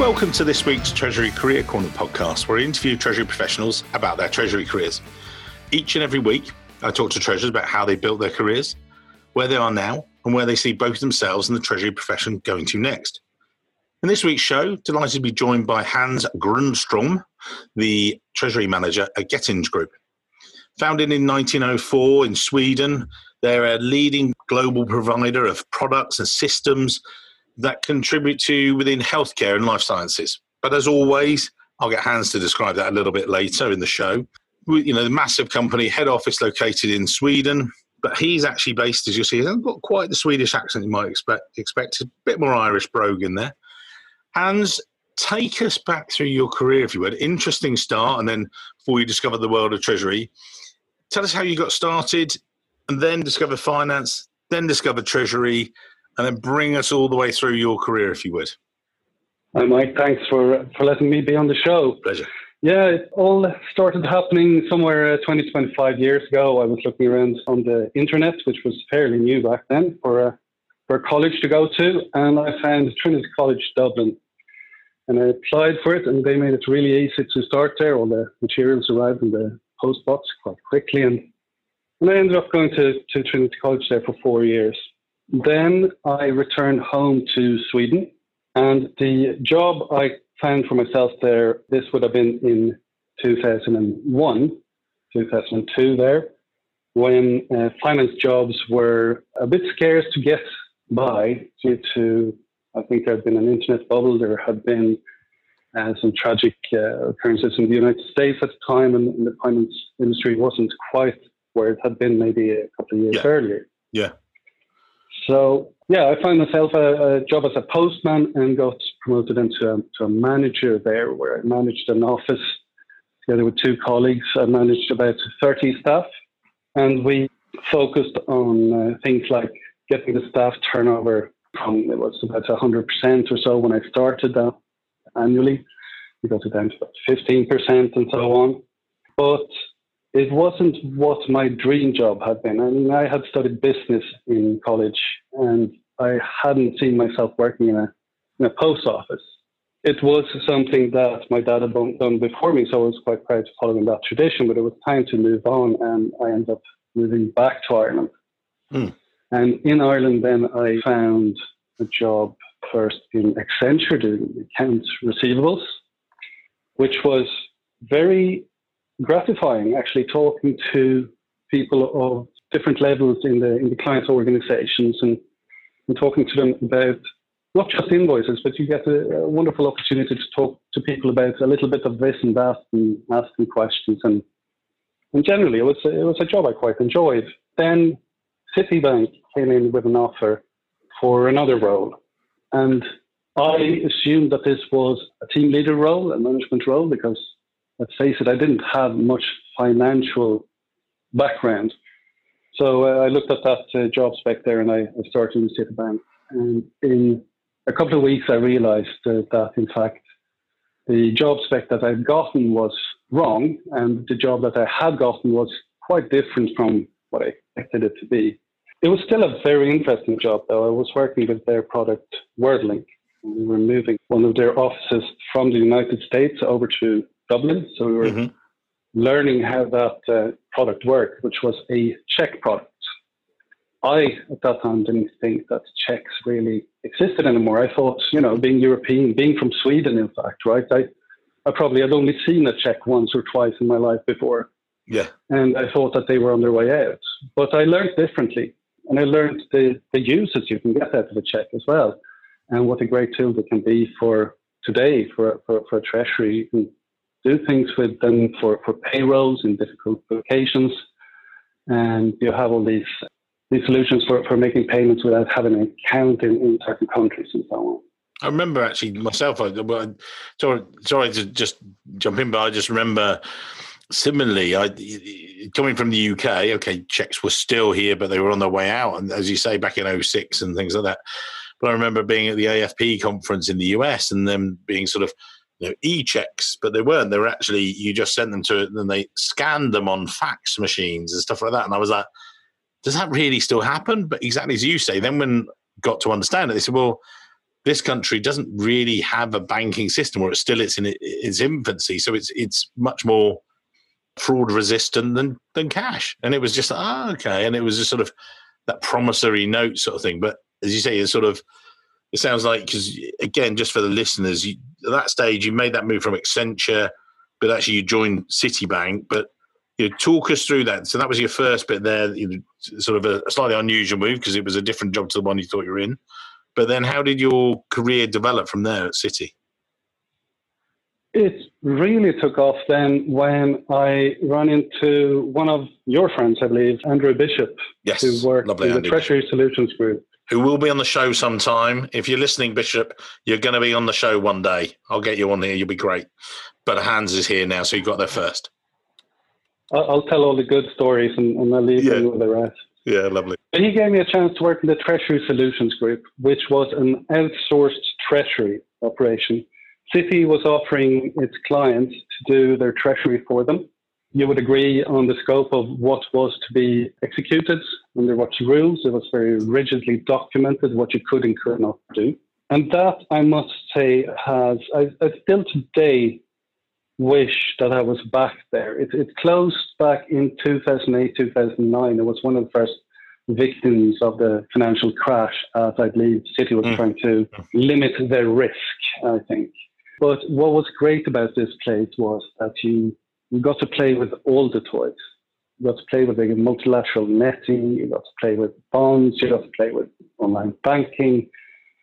Welcome to this week's Treasury Career Corner podcast, where I interview Treasury professionals about their Treasury careers. Each and every week, I talk to Treasurers about how they built their careers, where they are now, and where they see both themselves and the Treasury profession going to next. In this week's show, delighted to be joined by Hans Grundstrom, the Treasury Manager at Getinge Group. Founded in 1904 in Sweden, they're a leading global provider of products and systems that contribute to within healthcare and life sciences. But as always, I'll get Hans to describe that a little bit later in the show. You know, the massive company, head office located in Sweden, but he's actually based, as you'll see, he hasn't got quite the Swedish accent you might expect. Expect a bit more Irish brogue in there. Hans, take us back through your career, if you would. Interesting start, and then before you discovered the world of treasury, tell us how you got started, and then discovered finance, then discovered treasury, and then bring us all the way through your career, if you would. Hi, Mike. Thanks for for letting me be on the show. Pleasure. Yeah, it all started happening somewhere uh, 20, 25 years ago. I was looking around on the internet, which was fairly new back then, for a, for a college to go to, and I found Trinity College Dublin. And I applied for it, and they made it really easy to start there. All the materials arrived in the post box quite quickly, and, and I ended up going to, to Trinity College there for four years. Then I returned home to Sweden, and the job I found for myself there, this would have been in 2001, 2002 there, when uh, finance jobs were a bit scarce to get by due to, I think there had been an internet bubble, there had been uh, some tragic uh, occurrences in the United States at the time, and, and, the finance industry wasn't quite where it had been maybe a couple of years Yeah. earlier. Yeah. So yeah, I found myself a, a job as a postman and got promoted into a, to a manager there, where I managed an office together with two colleagues. I managed about 30 staff, and we focused on uh, things like getting the staff turnover from it was about 100% or so when I started that annually. We got it down to about 15% and so on. But it wasn't what my dream job had been. I mean, I had studied business in college and I hadn't seen myself working in a, in a post office. It was something that my dad had done before me, so I was quite proud to follow in that tradition, but it was time to move on and I ended up moving back to Ireland. Hmm. And in Ireland, then I found a job first in Accenture doing accounts receivables, which was very gratifying actually talking to people of different levels in the in the client's organizations and, and talking to them about not just invoices, but you get a, a wonderful opportunity to talk to people about a little bit of this and that and ask them questions and and generally it was a, it was a job I quite enjoyed. Then Citibank came in with an offer for another role, and I assumed that this was a team leader role, a management role, because let's face it, I didn't have much financial background. So uh, I looked at that uh, job spec there and I, I started in Citibank. And in a couple of weeks, I realized uh, that, in fact, the job spec that I'd gotten was wrong, and the job that I had gotten was quite different from what I expected it to be. It was still a very interesting job, though. I was working with their product WorldLink. We were moving one of their offices from the United States over to Dublin. So we were Mhm. Learning how that uh, product worked, which was a check product. I, at that time, didn't think that checks really existed anymore. I thought, you know, being European, being from Sweden, in fact, right? I, I probably had only seen a check once or twice in my life before Yeah. and I thought that they were on their way out. But I learned differently, and I learned the, the uses you can get out of a check as well, and what a great tool they can be for today for, for, for a treasury. Do things with them for, for payrolls in difficult locations, and you have all these these solutions for, for making payments without having an account in, in certain countries and so on. I remember actually myself. I, well, sorry, sorry to just jump in, but I just remember similarly. I coming from the UK. Okay, checks were still here, but they were on their way out. And as you say, back in 06 and things like that. But I remember being at the AFP conference in the US and them being sort of know, e-checks, but they weren't. They were actually you just sent them to it, and they scanned them on fax machines and stuff like that. And I was like, does that really still happen? But exactly as you say, then when got to understand it, they said, well, this country doesn't really have a banking system, or it's still it's in its infancy. So it's it's much more fraud resistant than than cash. And it was just ah oh, okay, and it was just sort of that promissory note sort of thing. But as you say, it's sort of it sounds like because again, just for the listeners, you, at that stage you made that move from Accenture, but actually you joined Citibank. But you know, talk us through that. So that was your first bit there, you know, sort of a slightly unusual move because it was a different job to the one you thought you were in. But then, how did your career develop from there at Citi? It really took off then when I ran into one of your friends, I believe, Andrew Bishop, yes, who worked lovely in the Andy. Treasury Solutions Group. Who will be on the show sometime. If you're listening, Bishop, you're going to be on the show one day. I'll get you on here. You'll be great. But Hans is here now, so you got there first. I'll, tell all the good stories and, and I'll leave Yeah. you with the rest. Yeah, lovely. But he gave me a chance to work in the Treasury Solutions Group, which was an outsourced treasury operation. Citi was offering its clients to do their treasury for them. You would agree on the scope of what was to be executed under what rules. It was very rigidly documented what you could and could not do. And that, I must say, has, I, I still today wish that I was back there. It, it closed back in 2008, 2009. It was one of the first victims of the financial crash, as I believe Citi was Mm. trying to limit their risk, I think. But what was great about this place was that you, you got to play with all the toys. You got to play with the multilateral netting, you got to play with bonds, you got to play with online banking,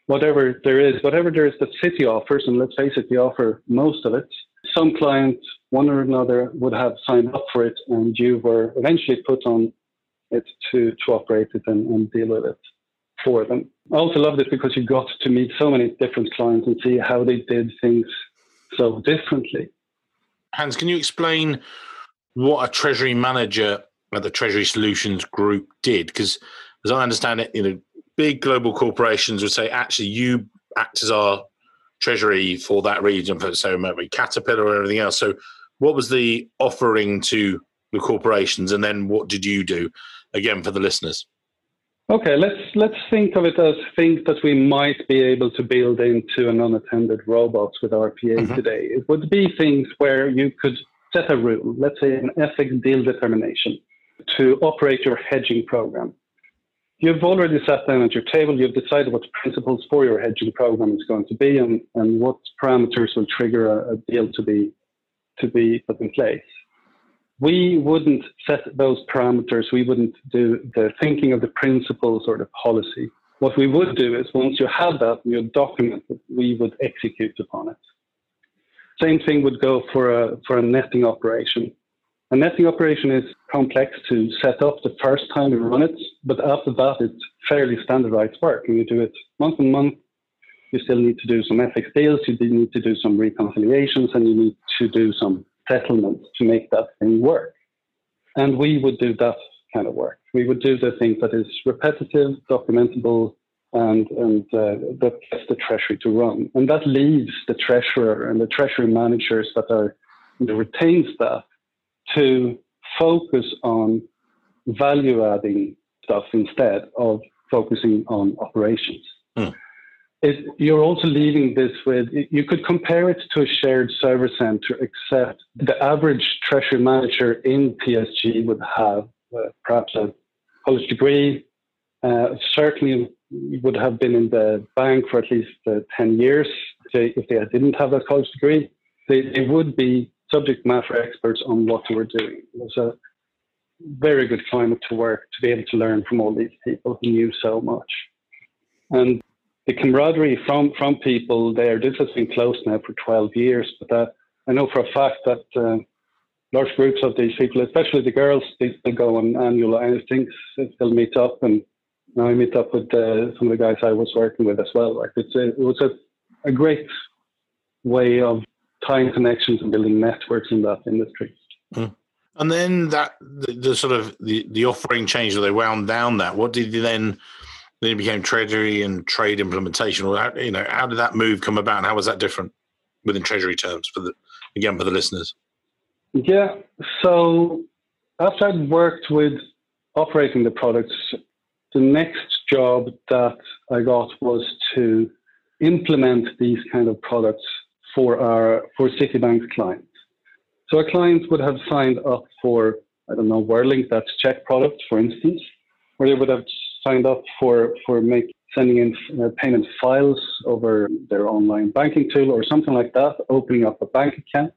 whatever there is, whatever there is that Citi offers, and let's face it, they offer most of it. Some clients, one or another, would have signed up for it, and you were eventually put on it to, to operate it and, and deal with it for them. I also loved it because you got to meet so many different clients and see how they did things so differently. Hans, can you explain what a treasury manager at the Treasury Solutions Group did? Because as I understand it, you know, big global corporations would say, actually, you act as our treasury for that region, for so maybe Caterpillar or everything else. So, what was the offering to the corporations, and then what did you do? Again, for the listeners. Okay, let's let's think of it as things that we might be able to build into an unattended robots with RPA Mhm. today. It would be things where you could set a rule, let's say an FX deal determination, to operate your hedging program. You've already sat down at your table, you've decided what the principles for your hedging program is going to be and, and what parameters will trigger a, a deal to be to be put in place we wouldn't set those parameters. We wouldn't do the thinking of the principles or the policy. What we would do is once you have that and you document we would execute upon it. Same thing would go for a, for a netting operation. A netting operation is complex to set up the first time you run it, but after that, it's fairly standardized work. And you do it month on month. You still need to do some FX deals, you need to do some reconciliations, and you need to do some settlements to make that thing work. And we would do that kind of work. We would do the thing that is repetitive, documentable, and, and uh, that gets the treasury to run. And that leaves the treasurer and the treasury managers that are the retained staff to focus on value adding stuff instead of focusing on operations. Hmm. It, you're also leaving this with, you could compare it to a shared service center, except the average treasury manager in TSG would have uh, perhaps a college degree, uh, certainly would have been in the bank for at least uh, 10 years. If they didn't have a college degree, they, they would be subject matter experts on what they were doing. It was a very good climate to work to be able to learn from all these people who knew so much. And the camaraderie from, from people there, this has been close now for 12 years, but uh, I know for a fact that uh, large groups of these people, especially the girls, they go on annual outings, they still meet up, and now I meet up with uh, some of the guys I was working with as well. Like it's a, it was a, a great way of tying connections and building networks in that industry. And then that the, the sort of the, the offering changed, or they wound down that. What did you then? Then it became treasury and trade implementation. Or how, you know, how did that move come about, and how was that different within treasury terms for the again for the listeners? Yeah. So after I'd worked with operating the products, the next job that I got was to implement these kind of products for our for Citibank's clients. So our clients would have signed up for I don't know WorldLink, that's check product, for instance, where they would have signed up for for make, sending in uh, payment files over their online banking tool or something like that, opening up a bank account.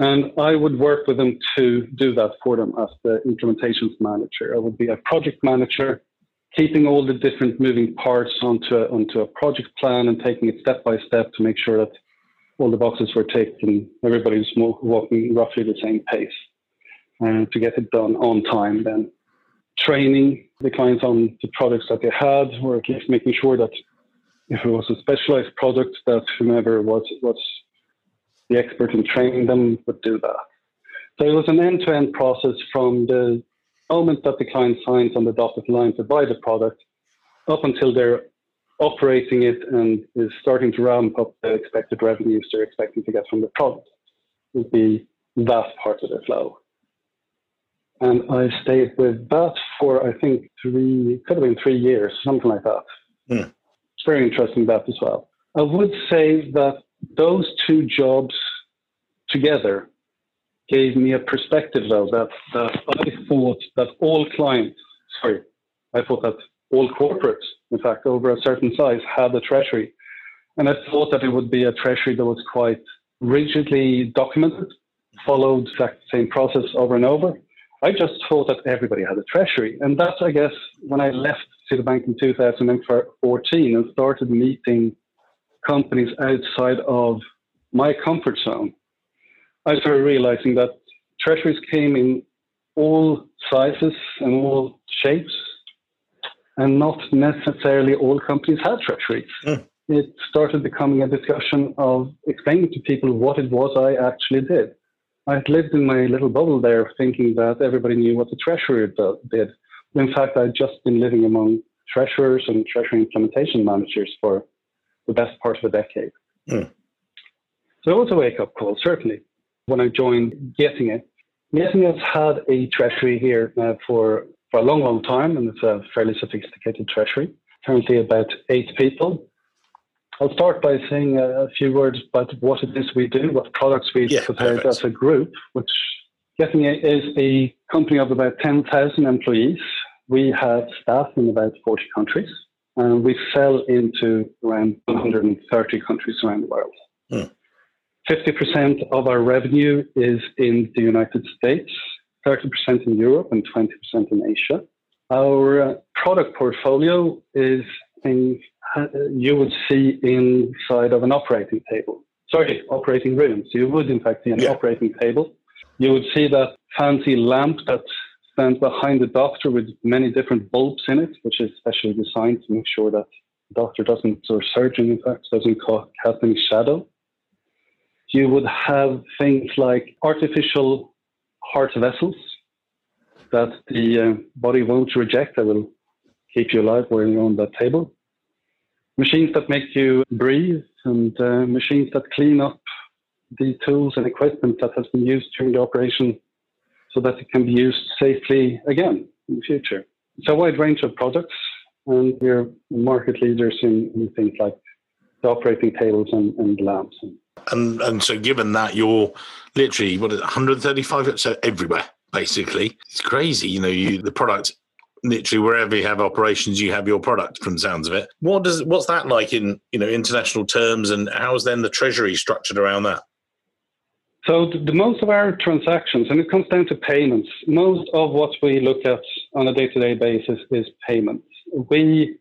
And I would work with them to do that for them as the implementations manager. I would be a project manager, keeping all the different moving parts onto a, onto a project plan and taking it step by step to make sure that all the boxes were ticked and everybody's walking roughly the same pace uh, to get it done on time then training the clients on the products that they had, or at least making sure that if it was a specialized product, that whomever was was the expert in training them would do that. So it was an end-to-end process from the moment that the client signs on the dotted line to buy the product up until they're operating it and is starting to ramp up the expected revenues they're expecting to get from the product would be that part of the flow. And I stayed with that for, I think, three, could have been three years, something like that. Mm. Very interesting, that as well. I would say that those two jobs together gave me a perspective, though, that, that I thought that all clients, sorry, I thought that all corporates, in fact, over a certain size, had a treasury. And I thought that it would be a treasury that was quite rigidly documented, followed the same process over and over. I just thought that everybody had a treasury. And that's, I guess, when I left Citibank in 2014 and started meeting companies outside of my comfort zone, I started realizing that treasuries came in all sizes and all shapes, and not necessarily all companies had treasuries. Mm. It started becoming a discussion of explaining to people what it was I actually did. I had lived in my little bubble there, thinking that everybody knew what the treasurer did. In fact, I'd just been living among treasurers and treasury implementation managers for the best part of a decade. Mm. So it was a wake up call, certainly, when I joined Getinge. Getinge has had a treasury here now for, for a long, long time, and it's a fairly sophisticated treasury. Currently, about eight people. I'll start by saying a few words about what it is we do, what products we yeah, prepared as a group, which Getinge is a company of about 10,000 employees. We have staff in about 40 countries, and we sell into around 130 countries around the world. Hmm. 50% of our revenue is in the United States, 30% in Europe, and 20% in Asia. Our uh, product portfolio is things you would see inside of an operating table. Sorry, operating room. So you would, in fact, see an yeah. operating table. You would see that fancy lamp that stands behind the doctor with many different bulbs in it, which is specially designed to make sure that the doctor doesn't, or surgeon, in fact, doesn't cast any shadow. You would have things like artificial heart vessels that the uh, body won't reject. That will keep you alive while you're on that table machines that make you breathe and uh, machines that clean up the tools and equipment that has been used during the operation so that it can be used safely again in the future. It's a wide range of products, and we're market leaders in, in things like the operating tables and, and lamps. And and so, given that you're literally what 135, so everywhere basically, it's crazy. You know, you the product literally wherever you have operations, you have your product. From sounds of it, what does what's that like in you know international terms, and how's then the treasury structured around that? So the, the, most of our transactions, and it comes down to payments. Most of what we look at on a day-to-day basis is payments. We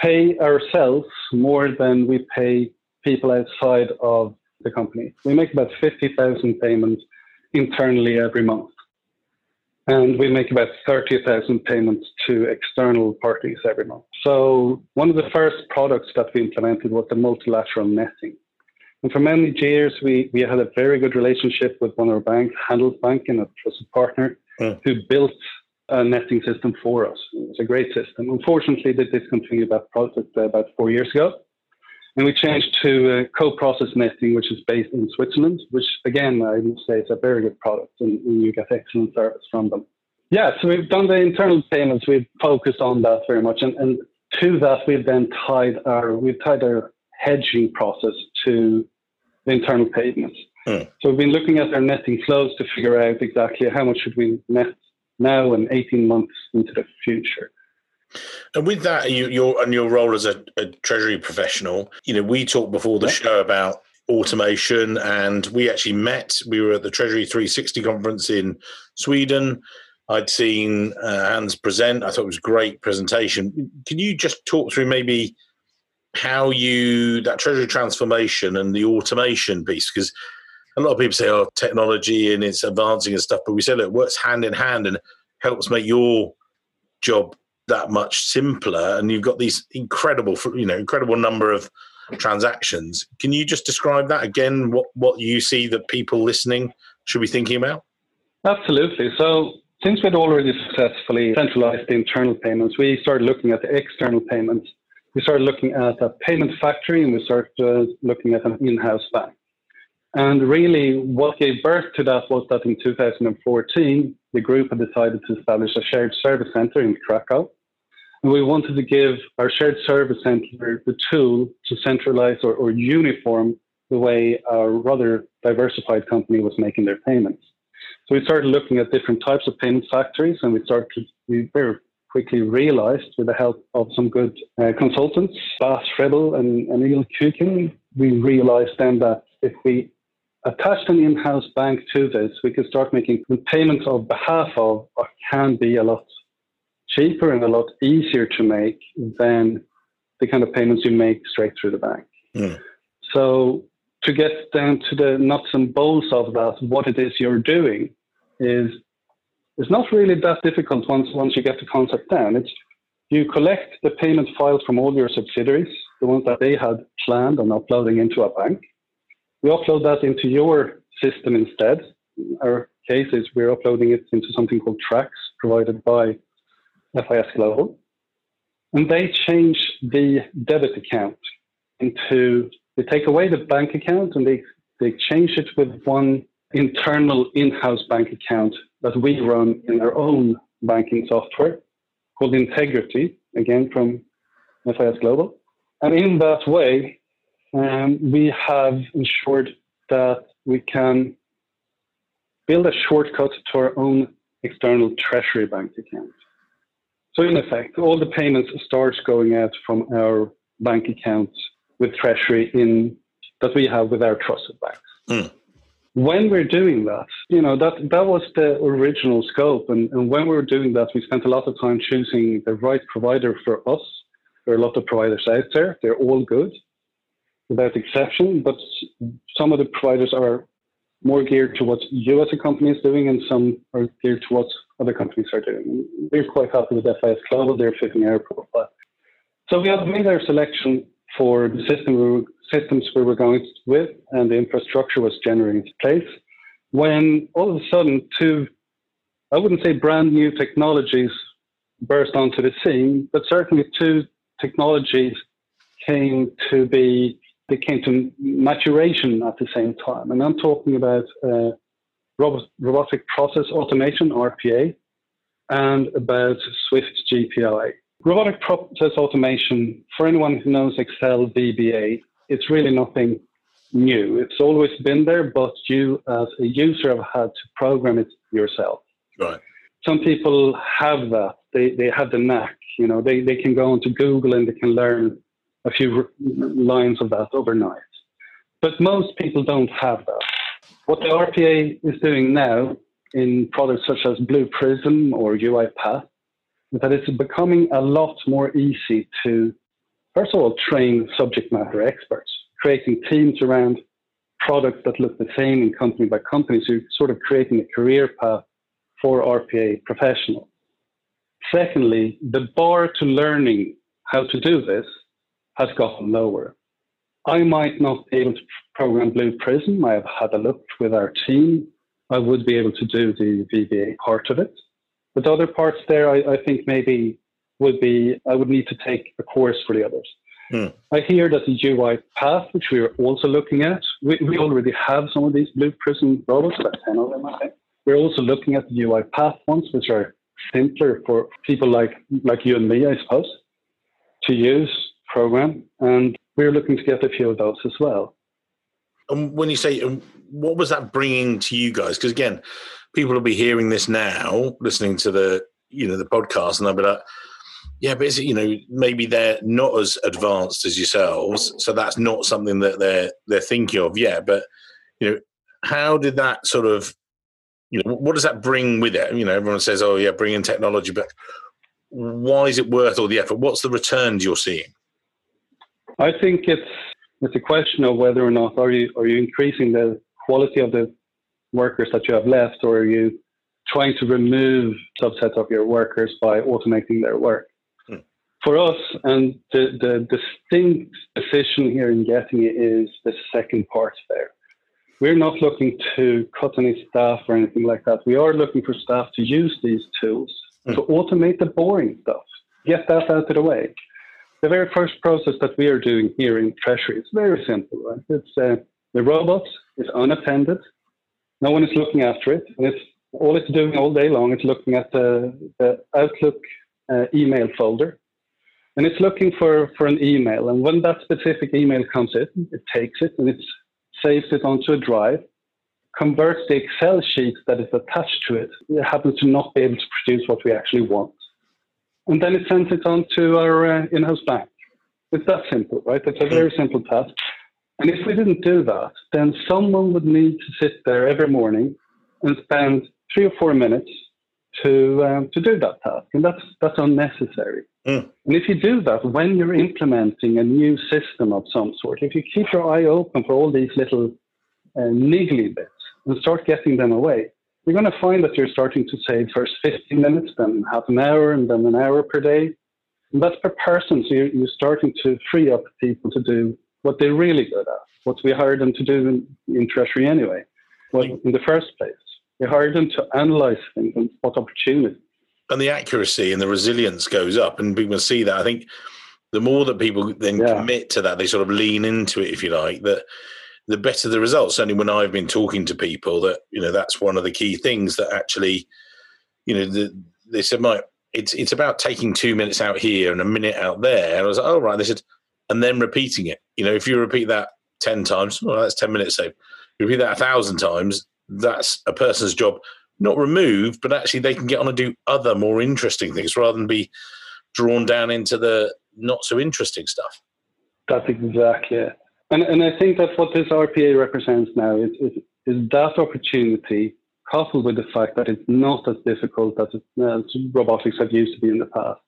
pay ourselves more than we pay people outside of the company. We make about fifty thousand payments internally every month and we make about 30,000 payments to external parties every month. So one of the first products that we implemented was the multilateral netting. And for many years, we, we had a very good relationship with one of our banks, Handelsbanken, a trusted partner, mm. who built a netting system for us. It was a great system. Unfortunately, they discontinued that product about four years ago. And we changed to uh, Coprocess netting, which is based in Switzerland, which again, I would say is a very good product and, and you get excellent service from them. Yeah, so we've done the internal payments. We've focused on that very much. And, and to that, we've then tied our, we've tied our hedging process to the internal payments. Mm. So we've been looking at our netting flows to figure out exactly how much should we net now and 18 months into the future. And with that, you, your and your role as a, a, treasury professional, you know, we talked before the yeah. show about automation, and we actually met. We were at the Treasury 360 conference in Sweden. I'd seen uh, Hans present. I thought it was a great presentation. Can you just talk through maybe how you that treasury transformation and the automation piece? Because a lot of people say, "Oh, technology and it's advancing and stuff," but we say, "Look, it works hand in hand and helps make your job that much simpler." And you've got these incredible, you know, incredible number of transactions. Can you just describe that again? What what you see that people listening should be thinking about? Absolutely. So since we'd already successfully centralized the internal payments, we started looking at the external payments. We started looking at a payment factory and we started looking at an in house bank. And really, what gave birth to that was that in 2014, the group had decided to establish a shared service center in Krakow. And we wanted to give our shared service center the tool to centralize or, or uniform the way our rather diversified company was making their payments. So we started looking at different types of payment factories, and we started we very quickly realized, with the help of some good uh, consultants, Bas Frebel and, and Neil Kukin, we realized then that if we attached an in-house bank to this, we can start making payments on behalf of what can be a lot cheaper and a lot easier to make than the kind of payments you make straight through the bank. Mm. So to get down to the nuts and bolts of that, what it is you're doing is it's not really that difficult once once you get the concept down. It's you collect the payment files from all your subsidiaries, the ones that they had planned on uploading into a bank. We upload that into your system instead. Our case is we're uploading it into something called Trax, provided by FIS Global. And they change the debit account into they take away the bank account and they, they change it with one internal in-house bank account that we run in our own banking software called Integrity, again from FIS Global. And in that way, um, we have ensured that we can build a shortcut to our own external treasury bank account. So in effect, all the payments starts going out from our bank accounts with treasury in that we have with our trusted banks. Mm. When we're doing that, you know, that, that was the original scope. And, and when we were doing that, we spent a lot of time choosing the right provider for us. There are a lot of providers out there. They're all good, without exception. But some of the providers are more geared to what you as a company is doing, and some are geared to what other companies are doing. We're quite happy with FIS Global. They're fitting our profile. So we have made our selection for the system we were, systems we were going with and the infrastructure was generally in place. When all of a sudden, two, I wouldn't say brand new technologies burst onto the scene, but certainly two technologies came to be, they came to maturation at the same time. And I'm talking about uh, robotic process automation, RPA, and about Swift GPI. Robotic process automation, for anyone who knows Excel VBA, it's really nothing new. It's always been there, but you as a user have had to program it yourself. Right. Some people have that. They, they have the knack. You know, they, they can go onto Google and they can learn a few lines of that overnight. But most people don't have that. What the RPA is doing now in products such as Blue Prism or UiPath is that it's becoming a lot more easy to, first of all, train subject matter experts, creating teams around products that look the same in company by company. So you're sort of creating a career path for RPA professionals. Secondly, the bar to learning how to do this has gotten lower. I might not be able to program Blue Prism. I have had a look with our team. I would be able to do the VBA part of it. But the other parts there, I, I think maybe would be I would need to take a course for the others. Hmm. I hear that the UI path, which we are also looking at, we, we already have some of these Blue Prism robots, about 10 of them, I think. We're also looking at the UI path ones, which are simpler for people like, like you and me, I suppose, to use program, and we're looking to get a few of those as well. And when you say, what was that bringing to you guys? Because again, people will be hearing this now, listening to the you know the podcast, and they'll be like, yeah, but is it, you know maybe they're not as advanced as yourselves, so that's not something that they're they're thinking of yet. But you know, how did that sort of you know what does that bring with it? You know, everyone says, oh yeah, bring in technology, but why is it worth all the effort? What's the returns you're seeing? I think it's it's a question of whether or not are you are you increasing the quality of the workers that you have left, or are you trying to remove subsets of your workers by automating their work? Hmm. For us, and the, the distinct decision here in Getinge is the second part there. We're not looking to cut any staff or anything like that. We are looking for staff to use these tools mm. to automate the boring stuff, get that out of the way. The very first process that we are doing here in Treasury is very simple, right? It's uh, the robot is unattended. No one is looking after it, and it's all it's doing all day long is looking at the, the Outlook uh, email folder, and it's looking for for an email. And when that specific email comes in, it takes it and it saves it onto a drive, converts the Excel sheet that is attached to it. It happens to not be able to produce what we actually want. And then it sends it on to our uh, in house bank. It's that simple, right? It's a very simple task. And if we didn't do that, then someone would need to sit there every morning and spend three or four minutes to um, to do that task, and that's that's unnecessary. Mm. And if you do that when you're implementing a new system of some sort, if you keep your eye open for all these little uh, niggly bits, and start getting them away, you're going to find that you're starting to save first 15 minutes, then half an hour, and then an hour per day. And that's per person. So you're, you're starting to free up people to do what they're really good at, what we hired them to do in, in Treasury anyway, well, in the first place. We hired them to analyze things and what opportunities. And the accuracy and the resilience goes up, and people see that. I think the more that people then yeah. commit to that, they sort of lean into it, if you like, that the better the results. Only when I've been talking to people, that you know that's one of the key things that actually, you know, the, they said, "Mike, it's it's about taking two minutes out here and a minute out there." And I was like, "Oh right," they said, and then repeating it. You know, if you repeat that ten times, well, that's ten minutes saved. You repeat that a thousand times, that's a person's job not removed, but actually they can get on and do other more interesting things rather than be drawn down into the not so interesting stuff. That's exactly it. And, and I think that what this RPA represents now is, is, is that opportunity coupled with the fact that it's not as difficult as, as robotics have used to be in the past.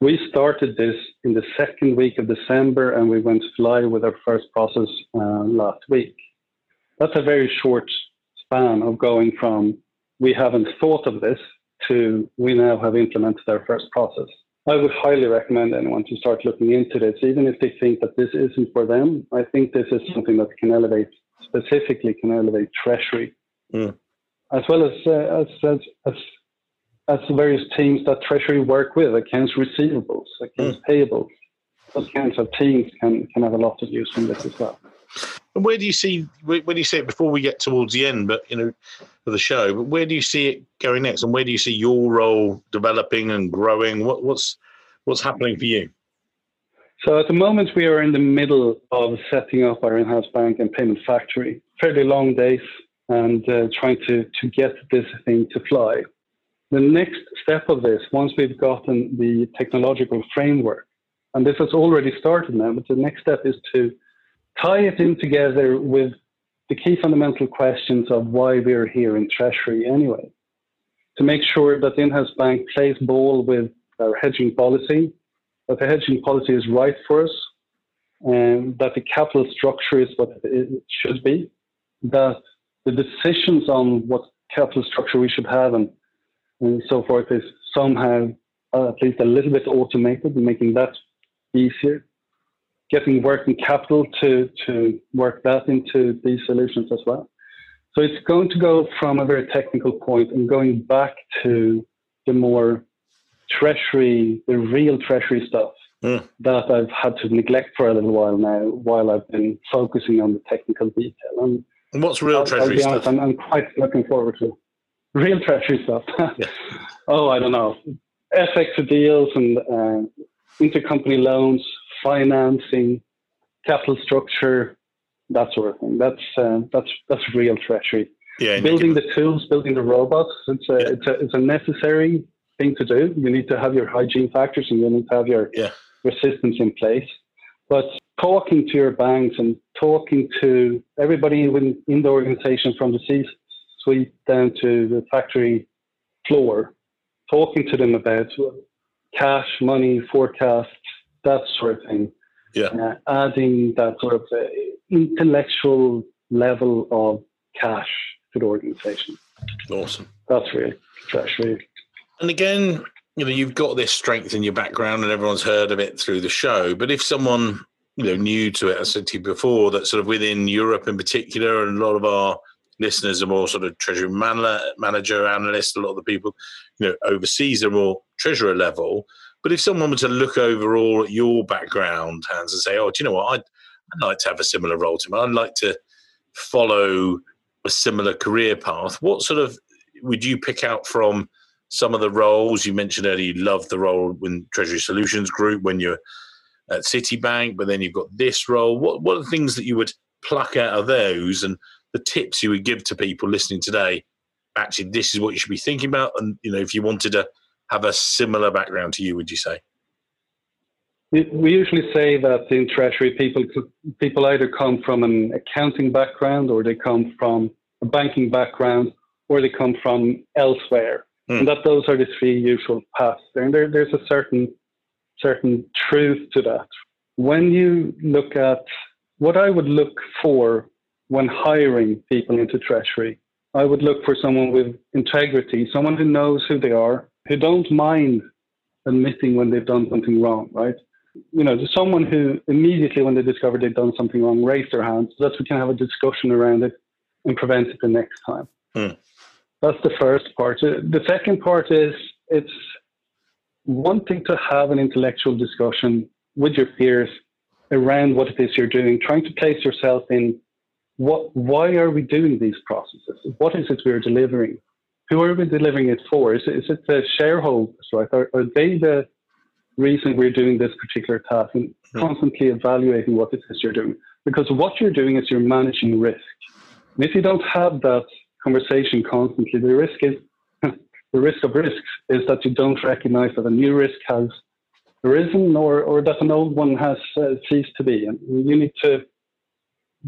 We started this in the second week of December and we went live with our first process uh, last week. That's a very short span of going from we haven't thought of this to we now have implemented our first process. I would highly recommend anyone to start looking into this, even if they think that this isn't for them. I think this is something that can elevate, specifically can elevate treasury, mm. as well as, uh, as, as, as as various teams that treasury work with, accounts receivables, accounts mm. payables. Those kinds of teams can can have a lot of use from this as well. And where do you see do you see it before we get towards the end, but you know, of the show? But where do you see it going next, and where do you see your role developing and growing? What, what's what's happening for you? So at the moment, we are in the middle of setting up our in-house bank and payment factory. Fairly long days, and uh, trying to to get this thing to fly. The next step of this, once we've gotten the technological framework, and this has already started now, but the next step is to tie it in together with the key fundamental questions of why we're here in Treasury anyway. To make sure that the in-house bank plays ball with our hedging policy, that the hedging policy is right for us, and that the capital structure is what it should be, that the decisions on what capital structure we should have and, and so forth is somehow uh, at least a little bit automated making that easier getting working capital to, to work that into these solutions as well. So it's going to go from a very technical point and going back to the more treasury, the real treasury stuff mm. that I've had to neglect for a little while now, while I've been focusing on the technical detail. And, and what's real I'll, treasury I'll honest, stuff? I'm, I'm, quite looking forward to real treasury stuff. yeah. Oh, I don't know. FX deals and uh, intercompany loans, financing, capital structure, that sort of thing. That's uh, that's that's real treasury. Yeah, building the tools, building the robots. It's a, yeah. it's a it's a necessary thing to do. You need to have your hygiene factors and you need to have your yeah. systems in place. But talking to your banks and talking to everybody in, in the organization from the C-suite down to the factory floor, talking to them about cash, money, forecasts, that sort of thing. Yeah. Uh, adding that sort of uh, intellectual level of cash to the organization. Awesome. That's really, that's really. And again, you know, you've got this strength in your background and everyone's heard of it through the show. But if someone, you know, new to it, I said to you before, that sort of within Europe in particular, and a lot of our listeners are more sort of treasury manager, analyst, a lot of the people, you know, overseas are more treasurer level. But if someone were to look overall at your background, Hans, and say, oh, do you know what? I'd, I'd like to have a similar role to me. I'd like to follow a similar career path. What sort of would you pick out from some of the roles you mentioned earlier? You loved the role in Treasury Solutions Group when you're at Citibank, but then you've got this role. What what are the things that you would pluck out of those, and the tips you would give to people listening today? Actually, this is what you should be thinking about, and you know, if you wanted to have a similar background to you, would you say? We usually say that in Treasury, people people either come from an accounting background, or they come from a banking background, or they come from elsewhere, mm. and that those are the three usual paths. And there, there's a certain certain truth to that. When you look at what I would look for when hiring people into Treasury, I would look for someone with integrity, someone who knows who they are, who don't mind admitting when they've done something wrong, right? you know, someone who immediately when they discover they've done something wrong raise their hands so that we can have a discussion around it and prevent it the next time. Hmm. That's the first part. The second part is it's wanting to have an intellectual discussion with your peers around what it is you're doing, trying to place yourself in what why are we doing these processes? What is it we're delivering? Who are we delivering it for? Is it, is it the shareholders, right? Are, are they the reason we're doing this particular task and hmm. constantly evaluating what it is you're doing. Because what you're doing is you're managing risk. And if you don't have that conversation constantly, the risk is the risk of risks is that you don't recognize that a new risk has arisen or, or that an old one has uh, ceased to be. And you need to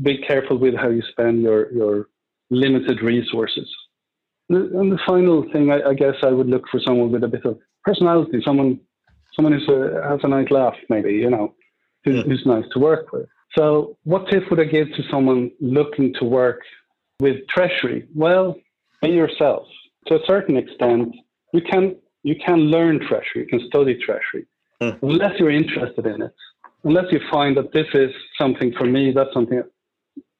be careful with how you spend your, your limited resources. And the final thing, I, I guess I would look for someone with a bit of personality, someone someone who uh, has a nice laugh, maybe, you know, who's, who's nice to work with. So, what tip would I give to someone looking to work with Treasury? Well, be yourself. To a certain extent, you can you can learn Treasury, you can study Treasury, mm. unless you're interested in it. Unless you find that this is something for me, that's something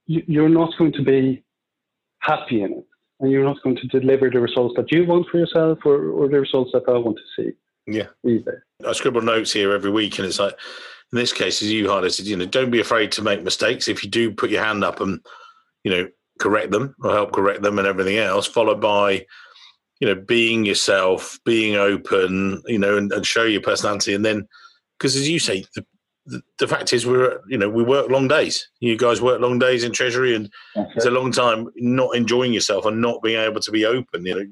you're not going to be happy in it, and you're not going to deliver the results that you want for yourself or, or the results that I want to see. Yeah. Either. I scribble notes here every week, and it's like, in this case, as you highlighted, you know, don't be afraid to make mistakes. If you do put your hand up and, you know, correct them or help correct them and everything else, followed by, you know, being yourself, being open, you know, and, and show your personality. And then, because as you say, the, the, the, fact is we're, you know, we work long days. You guys work long days in Treasury, and it's a long time not enjoying yourself and not being able to be open. You know,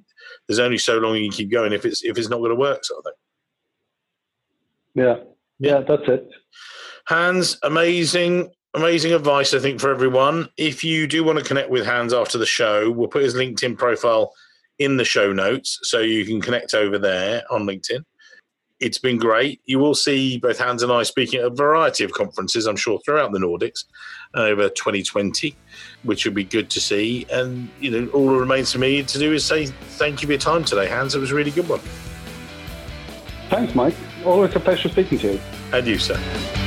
there's only so long you can keep going if it's if it's not going to work, sort of thing. Yeah. Yeah, that's it. Hans, amazing, amazing advice, I think, for everyone. If you do want to connect with Hans after the show, we'll put his LinkedIn profile in the show notes so you can connect over there on LinkedIn. It's been great. You will see both Hans and I speaking at a variety of conferences, I'm sure, throughout the Nordics uh, over 2020, which would be good to see. And, you know, all that remains for me to do is say thank you for your time today, Hans. It was a really good one. Thanks, Mike. Always a pleasure speaking to you. And you, sir.